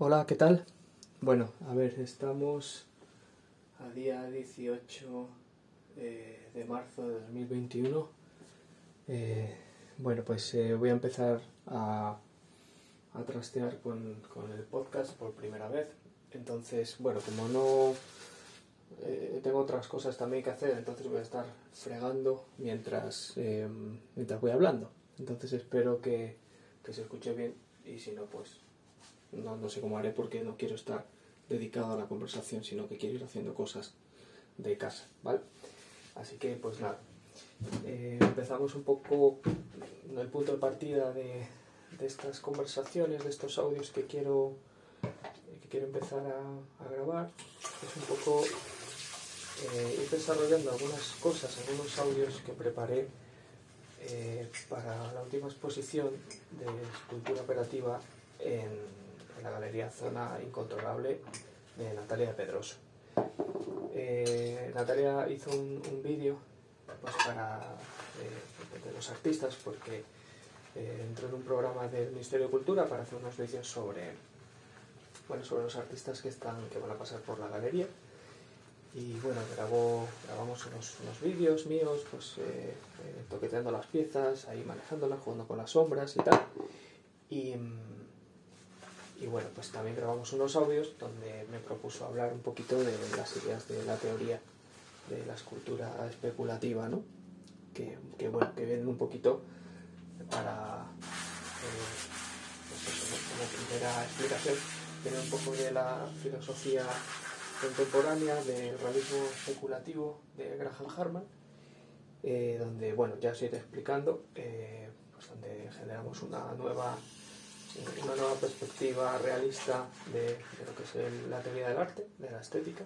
Hola, ¿qué tal? Bueno, a ver, estamos a día 18 eh, de marzo de 2021. Eh, bueno, pues eh, voy a empezar a, a trastear con, con, el podcast por primera vez. Entonces, bueno, como no tengo otras cosas también que hacer, entonces voy a estar fregando mientras, mientras voy hablando. Entonces espero que, que se escuche bien y si no, pues no, no sé cómo haré porque no quiero estar dedicado a la conversación, sino que quiero ir haciendo cosas de casa, ¿vale? Así que, pues nada, eh, empezamos un poco el punto de partida de, estas conversaciones, de estos audios que quiero, que quiero empezar a, a grabar. Es un poco eh, ir desarrollando algunas cosas, algunos audios que preparé eh, para la última exposición de escultura operativa en la Galería Zona Incontrolable de Natalia Pedroso. Eh, Natalia hizo un, un vídeo pues, para eh, de los artistas porque eh, entró en un programa del Ministerio de Cultura para hacer unos vídeos sobre bueno sobre los artistas que están que van a pasar por la galería y bueno grabó grabamos unos, unos vídeos míos pues toqueteando las piezas ahí manejándolas jugando con las sombras y tal y mm, y bueno, pues también grabamos unos audios donde me propuso hablar un poquito de las ideas de la teoría de la escultura especulativa, ¿no? Que, que bueno, que vienen un poquito para, eh, pues como primera explicación, viene un poco de la filosofía contemporánea del realismo especulativo de Graham Harman, eh, donde, bueno, ya os iré explicando, eh, pues donde generamos una nueva una nueva perspectiva realista de, de lo que es el, la teoría del arte, de la estética,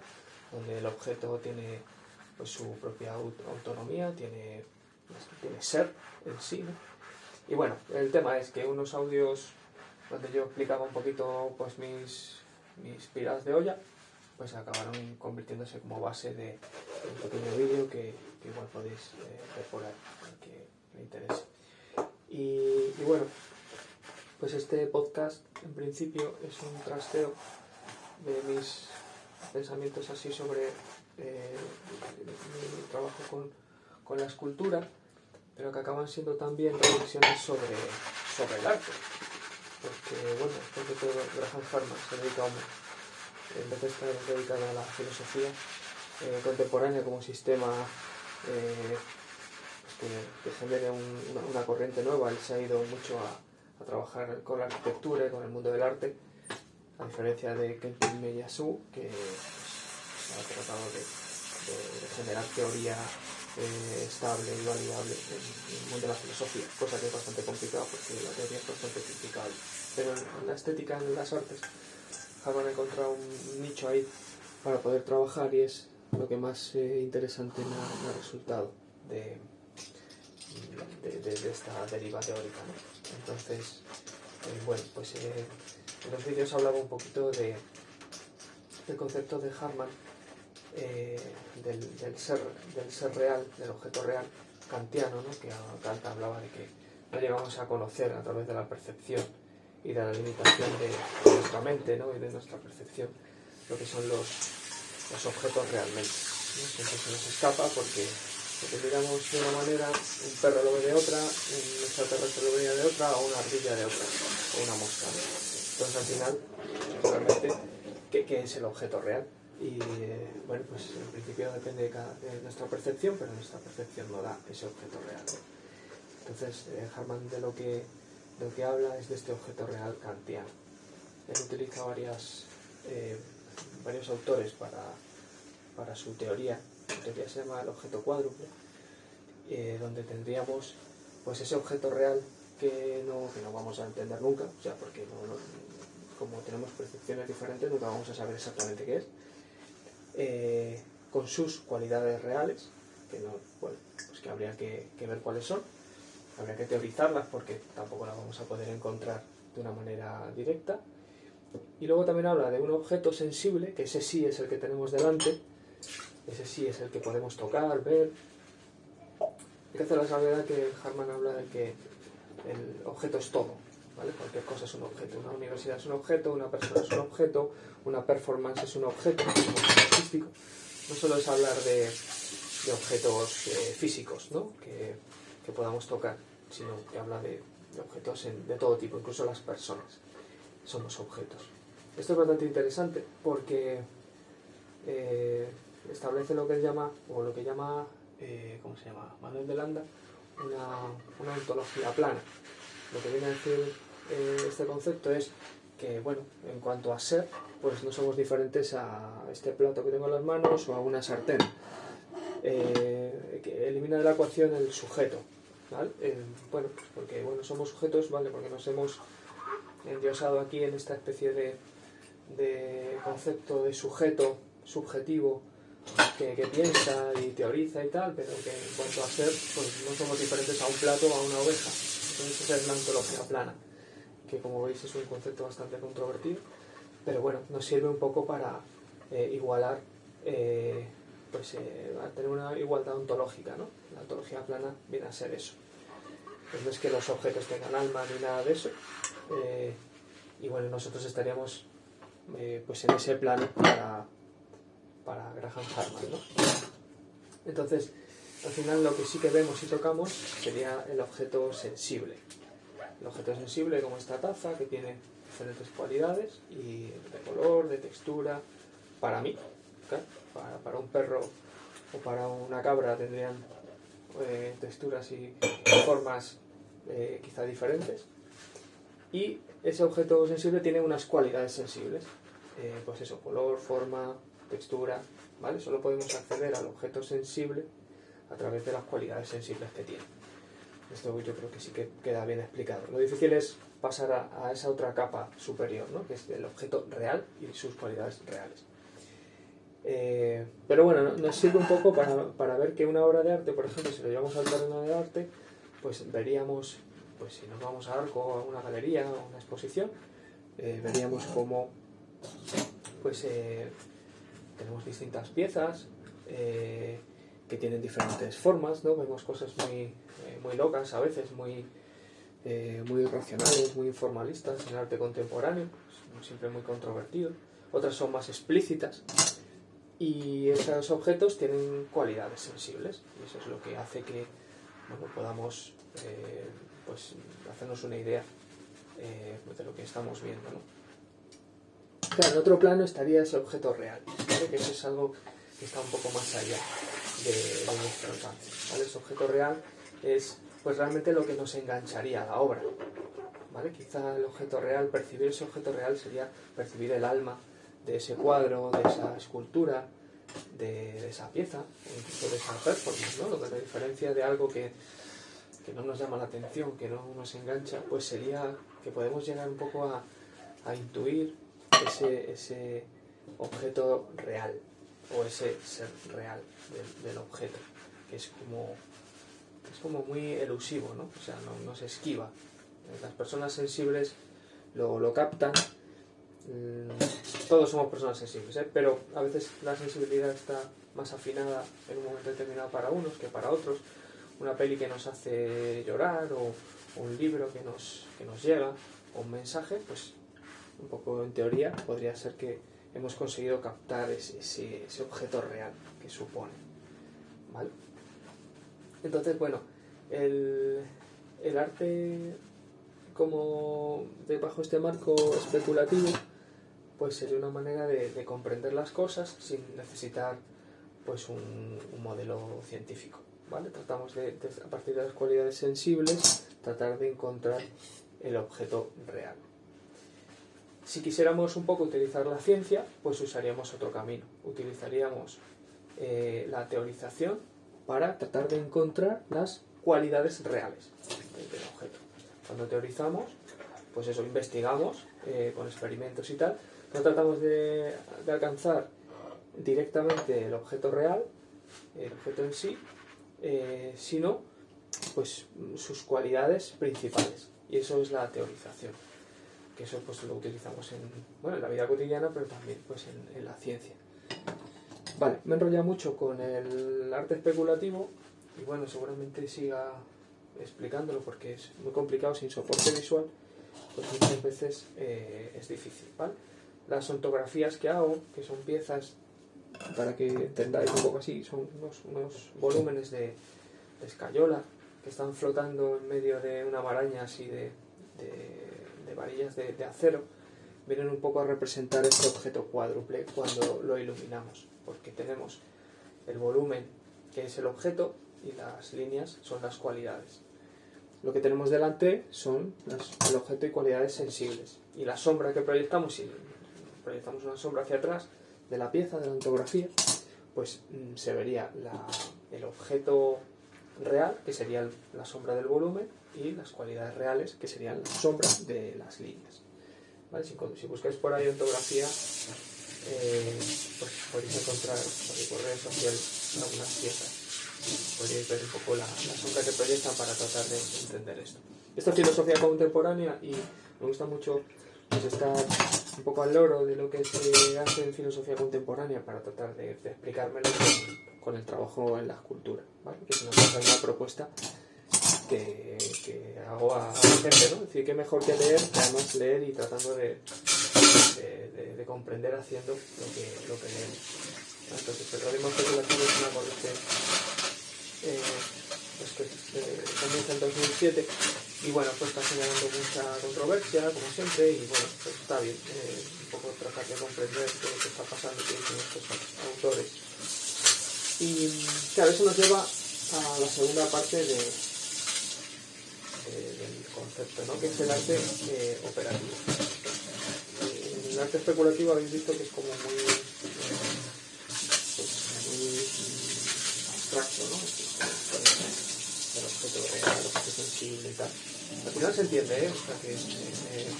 donde el objeto tiene pues, su propia aut autonomía, tiene, tiene ser en sí. ¿no? Y bueno, el tema es que unos audios donde yo explicaba un poquito pues, mis, mis piras de olla, pues acabaron convirtiéndose como base de un pequeño vídeo que, que, igual podéis eh, ver por ahí, que le interese. Y, y bueno, pues este podcast en principio es un trasteo de mis pensamientos así sobre eh, mi trabajo con, con, la escultura, pero que acaban siendo también reflexiones sobre, sobre el arte. Porque, bueno, después de todo, Graham Harman se dedica, en vez de estar dedicado a la filosofía eh, contemporánea como sistema eh, pues que, que, genere un, una, una corriente nueva, él se ha ido mucho a a trabajar con la arquitectura y con el mundo del arte, a diferencia de Kenji Meyasu, que pues, ha tratado de, de, de generar teoría eh, estable y validable en, el mundo de la filosofía, cosa que es bastante complicada porque la teoría es bastante criticable. Pero en la estética, en las artes, Harman ha encontrado un nicho ahí para poder trabajar y es lo que más eh, interesante me ha, me ha resultado de, de, de, esta deriva teórica. ¿no? Entonces, eh, bueno, pues eh, en los vídeos hablaba un poquito de, del concepto de Harman, eh, del, del, ser, del ser real, del objeto real kantiano, ¿no? que Kant hablaba de que no llegamos a conocer a través de la percepción y de la limitación de, de nuestra mente ¿no? y de nuestra percepción lo que son los, los objetos realmente. ¿no? Se nos escapa porque porque miramos de una manera, un perro lo ve de otra, un extraterrestre lo veía de otra, o una ardilla de otra, o una mosca. Entonces al final, realmente, ¿qué, qué es el objeto real? Y bueno, pues en principio depende de, cada, nuestra percepción, pero nuestra percepción no da ese objeto real. Entonces, eh, Harman de lo, que, de lo que habla es de este objeto real kantiano. Él utiliza varias, eh, varios autores para, para su teoría teoría se llama el objeto cuádruple, eh, donde tendríamos pues ese objeto real que no, que no vamos a entender nunca, o sea, porque como tenemos percepciones diferentes, nunca vamos a saber exactamente qué es, eh, con sus cualidades reales, que, no, pues que habría que ver cuáles son, habría que teorizarlas porque tampoco las vamos a poder encontrar de una manera directa. Y luego también habla de un objeto sensible, que ese sí es el que tenemos delante, ese sí es el que podemos tocar, ver. Hay que hacer la salvedad que Harman habla de que el objeto es todo. ¿vale? Cualquier cosa es un objeto. Una universidad es un objeto, una persona es un objeto, una performance es un objeto, artístico. No solo es hablar de, objetos eh, físicos ¿no? que, podamos tocar, sino que habla de, objetos de todo tipo, incluso las personas somos objetos. Esto es bastante interesante porque eh, establece lo que llama, o lo que llama, eh, ¿cómo se llama? Manuel de Landa, una, ontología plana. Lo que viene a decir eh, este concepto es que, bueno, en cuanto a ser, pues no somos diferentes a este plato que tengo en las manos o a una sartén. que elimina de la ecuación el sujeto, bueno, porque bueno, somos sujetos, ¿vale? Porque nos hemos endiosado aquí en esta especie de, de concepto de sujeto subjetivo que, piensa y teoriza y tal, pero que en cuanto a ser, pues no somos diferentes a un plato o a una oveja. Entonces esa es la ontología plana, que como veis es un concepto bastante controvertido, pero bueno, nos sirve un poco para eh, igualar, eh, pues eh, a tener una igualdad ontológica, ¿no? La ontología plana viene a ser eso. Pues no es que los objetos tengan alma ni nada de eso, y bueno, nosotros estaríamos pues en ese plano para para Graham Harman. ¿no? Entonces, al final lo que sí que vemos y tocamos sería el objeto sensible. El objeto sensible como esta taza que tiene diferentes cualidades y de color, de textura, para mí, para, un perro o para una cabra tendrían eh, texturas y formas eh, quizá diferentes. Y ese objeto sensible tiene unas cualidades sensibles, eh, pues eso, color, forma, textura, ¿vale? Solo podemos acceder al objeto sensible a través de las cualidades sensibles que tiene. Esto yo creo que sí que queda bien explicado. Lo difícil es pasar a, esa otra capa superior, ¿no? que es el objeto real y sus cualidades reales. Eh, pero bueno, nos sirve un poco para, ver que una obra de arte, por ejemplo, si lo llevamos al terreno de arte, pues veríamos, pues si nos vamos a algo, a una galería, a una exposición, eh, veríamos cómo pues, eh, tenemos distintas piezas eh, que tienen diferentes formas, ¿no? Vemos cosas muy, eh, muy locas a veces, muy, eh, muy racionales, muy informalistas en arte contemporáneo, siempre muy controvertido. Otras son más explícitas y esos objetos tienen cualidades sensibles y eso es lo que hace que podamos pues, hacernos una idea de lo que estamos viendo. ¿no? En otro plano estaría ese objeto real, que eso es algo que está un poco más allá de, nuestro alcance. Ese objeto real es pues realmente lo que nos engancharía a la obra. ¿vale? Quizá el objeto real, percibir ese objeto real sería percibir el alma de ese cuadro, de esa escultura, de, esa pieza, incluso de esa performance, ¿no? Lo que la diferencia de algo que, que, no nos llama la atención, que no nos engancha, pues sería que podemos llegar un poco a, a intuir ese, ese objeto real o ese ser real del, objeto, que es como, es como muy elusivo, ¿no? O sea, no, se esquiva. Las personas sensibles lo, lo captan. Mm, todos somos personas sensibles, ¿eh? pero a veces la sensibilidad está más afinada en un momento determinado para unos que para otros. Una peli que nos hace llorar o, un libro que nos, que nos llega o un mensaje, pues un poco en teoría, podría ser que hemos conseguido captar ese, objeto real que supone. ¿Vale? Entonces, bueno, el, arte como bajo este marco especulativo, pues sería una manera de, comprender las cosas sin necesitar pues un, modelo científico. ¿vale? Tratamos de, a partir de las cualidades sensibles, tratar de encontrar el objeto real. Si quisiéramos un poco utilizar la ciencia, pues usaríamos otro camino. Utilizaríamos eh, la teorización para tratar de encontrar las cualidades reales del objeto. Cuando teorizamos, pues eso, investigamos eh, con experimentos y tal, no tratamos de, alcanzar directamente el objeto real, el objeto en sí, eh, sino pues sus cualidades principales. Y eso es la teorización que eso pues lo utilizamos en, bueno, en la vida cotidiana, pero también pues en, la ciencia. Vale, me he enrollado mucho con el arte especulativo y bueno, seguramente siga explicándolo porque es muy complicado sin soporte visual pues muchas veces eh, es difícil. ¿vale? Las ontografías que hago, que son piezas, para que entendáis un poco así, son unos, volúmenes de, escayola que están flotando en medio de una maraña así de, de, varillas de, acero, vienen un poco a representar este objeto cuádruple cuando lo iluminamos, porque tenemos el volumen que es el objeto y las líneas son las cualidades. Lo que tenemos delante son el objeto y cualidades sensibles. Y la sombra que proyectamos, si proyectamos una sombra hacia atrás de la pieza, de la ontografía, pues mm, se vería el objeto real, que sería la sombra del volumen, y las cualidades reales, que serían la sombra de las líneas. Si, buscáis por ahí ontografía, eh, pues podéis encontrar por redes sociales algunas piezas podríais ver un poco la, sombra que proyectan para tratar de entender esto. Esta es filosofía contemporánea y me gusta mucho pues, estar un poco al loro de lo que se hace en filosofía contemporánea para tratar de, explicármelo con, el trabajo en la escultura, ¿vale? que es una, una propuesta que, que, hago a, la gente, ¿no? Es decir, que mejor que leer, que además leer y tratando de, de, de comprender haciendo lo que, lo que leemos. Entonces, el realismo especulativo es una corriente eh, pues que eh, comienza en 2007 y bueno, pues está generando mucha controversia, como siempre, y bueno, pues está bien, eh, un poco tratar de comprender qué, qué está pasando, dicen estos autores. Y claro, eso nos lleva a la segunda parte de, del concepto, ¿no? que es el arte eh, operativo. el arte especulativo habéis visto que es como muy, pues, muy abstracto, ¿no? El real, el objeto sensible y tal. Al final se entiende, ¿eh? O sea que eh,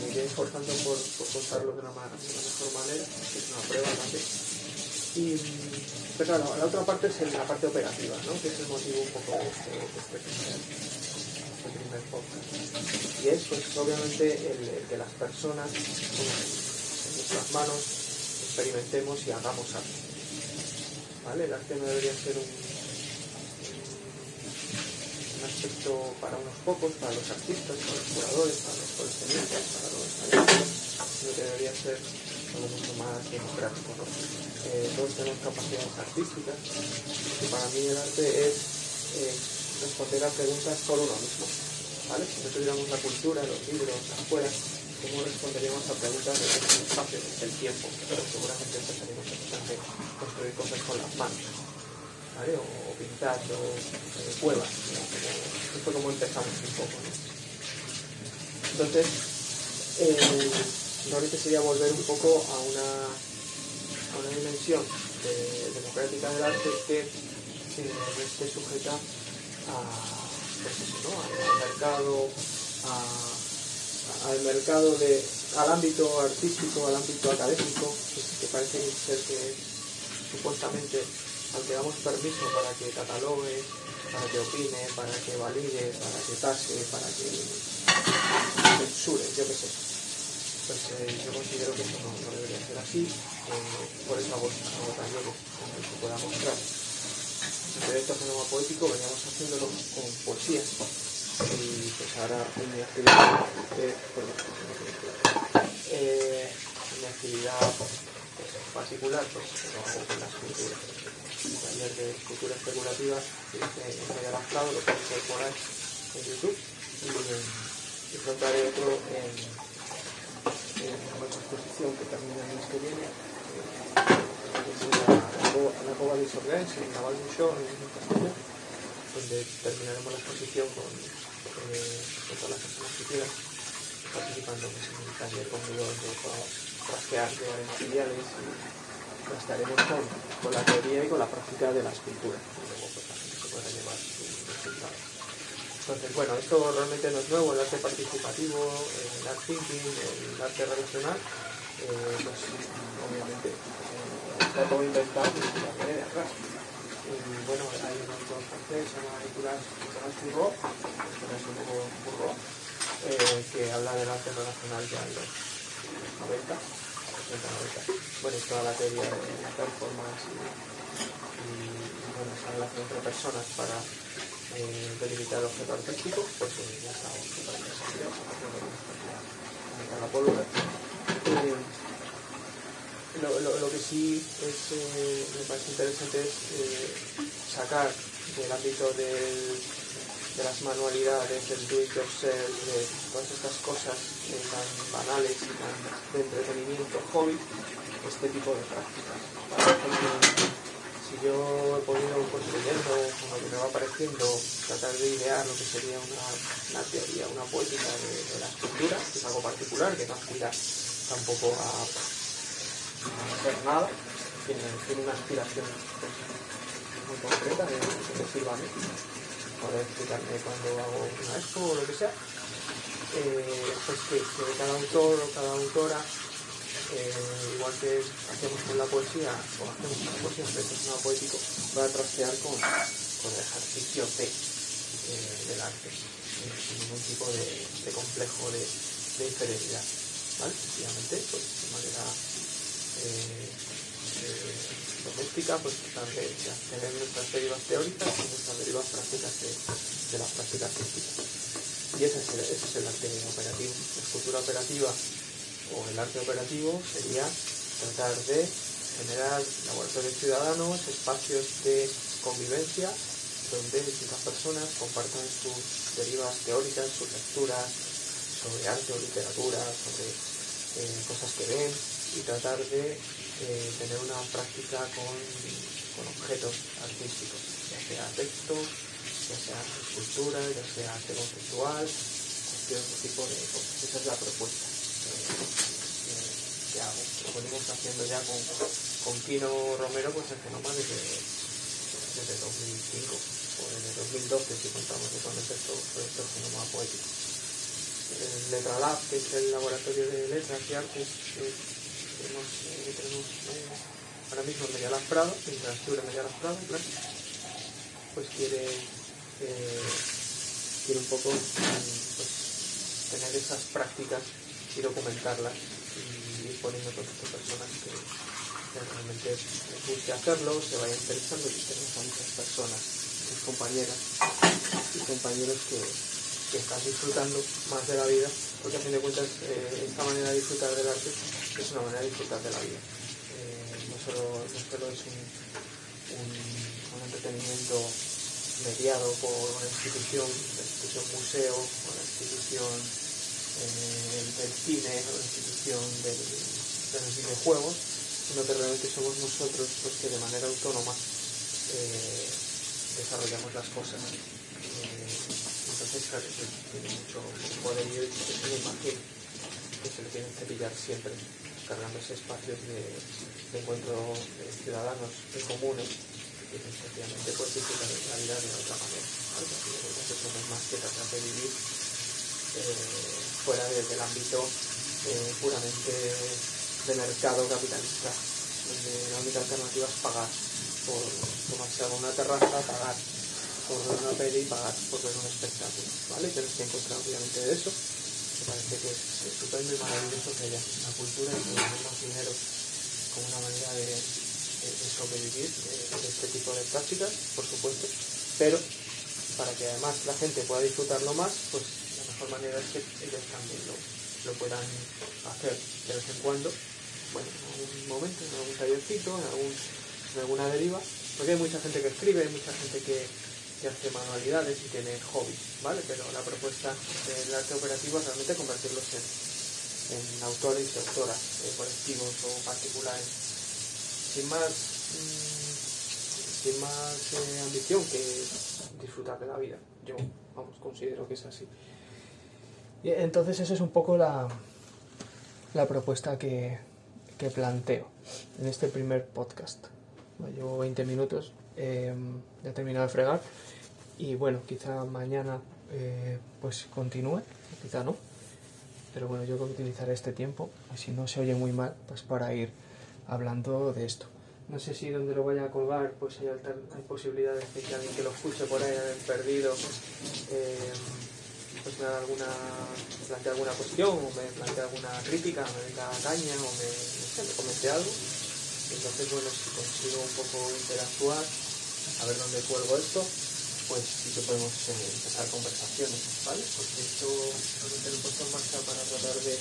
me iré esforzando por, por contarlo de una, de una, mejor manera, que es una prueba también. Y, pero claro, la otra parte es la parte operativa, ¿no? Que es el motivo un poco de este, de este, primer, este primer podcast. Y es, pues, obviamente, el, el que las personas, en nuestras manos, experimentemos y hagamos algo. ¿vale? El arte no debería ser un, aspecto para unos pocos, para los artistas, para los curadores, para los coleccionistas, para los talentos, sino debería ser algo mucho más democrático. ¿no? Eh, todos tenemos capacidades artísticas y para mí el arte es eh, responder a preguntas por uno mismo. ¿vale? Si no tuviéramos la cultura, los libros, escuela, ¿cómo responderíamos a preguntas de el espacio, del tiempo? Pero seguramente empezaríamos a construir cosas con las manos, O, o pintando eh, cuevas, ¿no? como, fue como empezamos un poco. Entonces, eh, normalmente sería volver un poco a una, a una dimensión de, democrática del arte que eh, no esté sujeta a, pues al mercado, al mercado de, al ámbito artístico, al ámbito académico, que, parece ser que supuestamente al que damos permiso para que catalogue, para que opine, para que valide, para que tase, para que censure, yo qué sé. Pues eh, yo considero que eso no, debería ser así, eh, por eso hago, hago talleres en el que pueda mostrar. En proyecto genoma poético veníamos haciéndolo con poesía y pues ahora en mi actividad, eh, eh, en mi actividad pues, particular, pues lo hago con la escultura. Un taller de escultura especulativa que Media Lado, lo por ahí en YouTube. Y, y otro en, en exposición que termina el mes que viene. Eh, es la, la, la Cova de Sorgens, en Naval Museo, en Castellón, donde terminaremos la exposición con eh, todas las personas que quieran participando en un taller conmigo donde podamos trastear de materiales y trastearemos con, la teoría y con la práctica de la escultura. Entonces, bueno, esto realmente no es nuevo, el arte participativo, el art thinking, el arte relacional, eh, pues obviamente está todo inventado y la de atrás. Y bueno, hay un autor francés, se llama Nicolas, Bourreau, eh, que habla del arte relacional ya en 90, 80, 90. Bueno, toda la teoría de la y, bueno, esa relación entre personas para eh, delimitar el objeto pues ya está la pólvora. Eh, lo, lo, que sí es, eh, me parece interesante es sacar del ámbito del, de las manualidades, del do it yourself, de todas estas cosas tan banales y tan de entretenimiento, hobby, este tipo de prácticas. si yo he podido construyendo, con lo que me va apareciendo, tratar de idear lo que sería una, una teoría, una poética de, de, la escultura, que es algo particular, que no aspira tampoco a, hacer nada, tiene, tiene una aspiración muy concreta de que sirva a mí poder explicarme cuando hago una expo o lo que sea, eh, pues que, cada autor o cada autora, eh, igual que hacemos con la poesía, o hacemos con la poesía, pero es una poético, va a trastear con, con el ejercicio de, eh, del arte, sin ningún tipo de, de complejo de, de, inferioridad. ¿vale? Sencillamente, pues de manera doméstica, pues de tener nuestras derivas teóricas y nuestras derivas prácticas de, las prácticas científicas. Y ese es, el, es el arte operativo. La escultura operativa o el arte operativo sería tratar de generar laboratorios ciudadanos, espacios de convivencia, donde distintas personas compartan sus derivas teóricas, sus lecturas sobre arte o literatura, sobre eh, cosas que ven, y tratar de eh, tener una práctica con, con, objetos artísticos, ya sea texto, ya sea escultura, ya sea arte conceptual, cualquier otro tipo de cosas. Esa es la propuesta que hago. Lo venimos haciendo ya con, con Kino Romero, pues el fenómeno desde, desde 2005 o desde 2012 si contamos cuando empezó el proyecto Genoma Poético. El Letra Lab, que es el laboratorio de letras y artes, tenemos, eh, tenemos eh, ahora mismo en Media Las Prado, infraestructura en Media Las Prado, claro, pues quiere, eh, quiere un poco pues, tener esas prácticas y documentarlas y ir poniendo estas personas que, que realmente les guste hacerlo, se vayan interesando y tenemos a muchas personas, muchas compañeras y compañeros que, que están disfrutando más de la vida, porque a fin de cuentas eh, esta manera de disfrutar del arte es una manera de disfrutar de la vida. Eh, no, solo, no solo es un, un, un, entretenimiento mediado por una institución, la institución museo, o la institución eh, del cine, o la institución del, de los videojuegos, sino que realmente somos nosotros los que de manera autónoma eh, desarrollamos las cosas. Claro, tiene mucho poder y es imagen que se le tienen que pillar siempre cargándose espacios de, de encuentro ciudadanos de comunes que sencillamente pues disfrutar de la vida de otra manera. ¿vale? Eso no es más que tratar de vivir eh, fuera desde el ámbito eh, puramente de mercado capitalista, donde la única alternativa es pagar por tomarse a una terraza, pagar por una peli y pagar por ver un espectáculo. ¿vale? Tienes que encontrar obviamente de eso me parece que es estupendo y maravilloso que haya una cultura y que tenemos dinero como una manera de sobrevivir de, de, este tipo de prácticas, por supuesto, pero para que además la gente pueda disfrutarlo más, pues la mejor manera es que ellos también lo, lo puedan hacer de vez en cuando, bueno, en algún momento, en algún tallercito, en, algún, en alguna deriva, porque hay mucha gente que escribe, hay mucha gente que que hace manualidades y tiene hobbies, ¿vale? Pero la propuesta del arte operativo es realmente convertirlos en, en autores y autoras, eh, colectivos o particulares, sin más, mmm, sin más eh, ambición que disfrutar de la vida. Yo, vamos, considero que es así. Y entonces esa es un poco la, la propuesta que, que planteo en este primer podcast. Llevo 20 minutos, eh, ya he terminado de fregar y bueno, quizá mañana eh, pues continúe, quizá no, pero bueno, yo creo que utilizaré este tiempo, si no se oye muy mal, pues para ir hablando de esto. No sé si donde lo vaya a colgar pues hay, hay posibilidades de que alguien que lo escuche por ahí haya perdido eh, pues me haga alguna, me plantee alguna cuestión o me plantee alguna crítica, me venga caña o me, no sé, me comente algo. Entonces bueno, si consigo un poco interactuar, a ver dónde cuelgo esto, pues sí que podemos eh, empezar conversaciones, ¿vale? Porque esto realmente lo he puesto en marcha para tratar de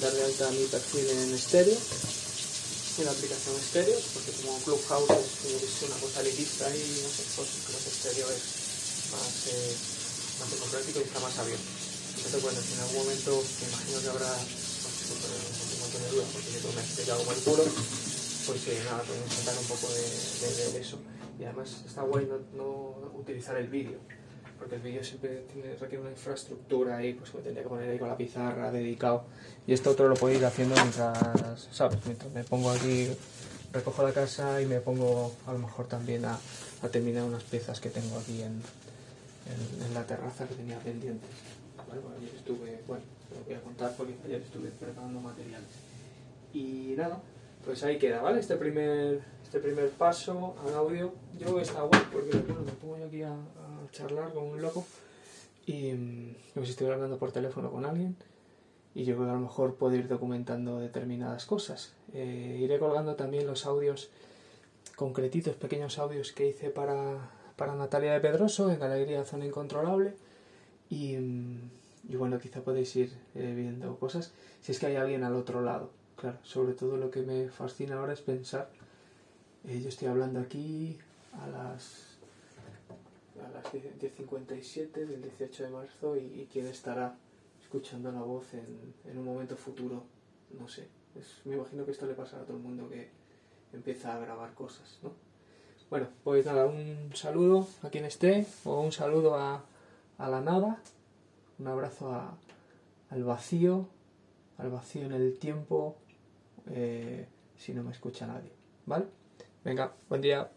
dar de alta mi perfil en estéreo, en la aplicación estéreo, porque como Clubhouse es, una cosa elitista y no sé, pues creo que estéreo es más, eh, más democrático y está más abierto. Entonces, bueno, en algún momento, me imagino que habrá no sé, un montón de dudas, porque yo me he explicado como el culo, pues eh, nada, podemos contar un poco de, de, de eso y además está guay no, no utilizar el vídeo porque el vídeo siempre tiene, requiere una infraestructura ahí, pues me tendría que poner ahí con la pizarra dedicado. Y esto otro lo puedo ir haciendo mientras, ¿sabes? Mientras me pongo aquí, recojo la casa y me pongo a lo mejor también a, a terminar unas piezas que tengo aquí en, en, en la terraza que tenía pendientes. ¿Vale? Bueno, ayer estuve, bueno, lo voy a contar porque ayer estuve preparando materiales. Y nada, pues ahí queda, ¿vale? Este primer, este primer paso al audio. Yo está guay porque bueno, me pongo yo aquí a, charlar como un loco y mm, como si hablando por teléfono con alguien y yo creo que a lo mejor puedo ir documentando determinadas cosas. Eh, iré colgando también los audios concretitos, pequeños audios que hice para, para Natalia de Pedroso en Galería Zona Incontrolable y, mm, y bueno, quizá podéis ir eh, viendo cosas si es que hay alguien al otro lado. Claro, sobre todo lo que me fascina ahora es pensar, eh, yo estoy hablando aquí a las a las 10.57 del 18 de marzo y, quién estará escuchando la voz en, en un momento futuro, no sé. Es, me imagino que esto le pasa a todo el mundo que empieza a grabar cosas, ¿no? Bueno, pues nada, un saludo a quien esté, o un saludo a, a la nada, un abrazo a, al vacío, al vacío en el tiempo, eh, si no me escucha nadie, ¿vale? Venga, buen día.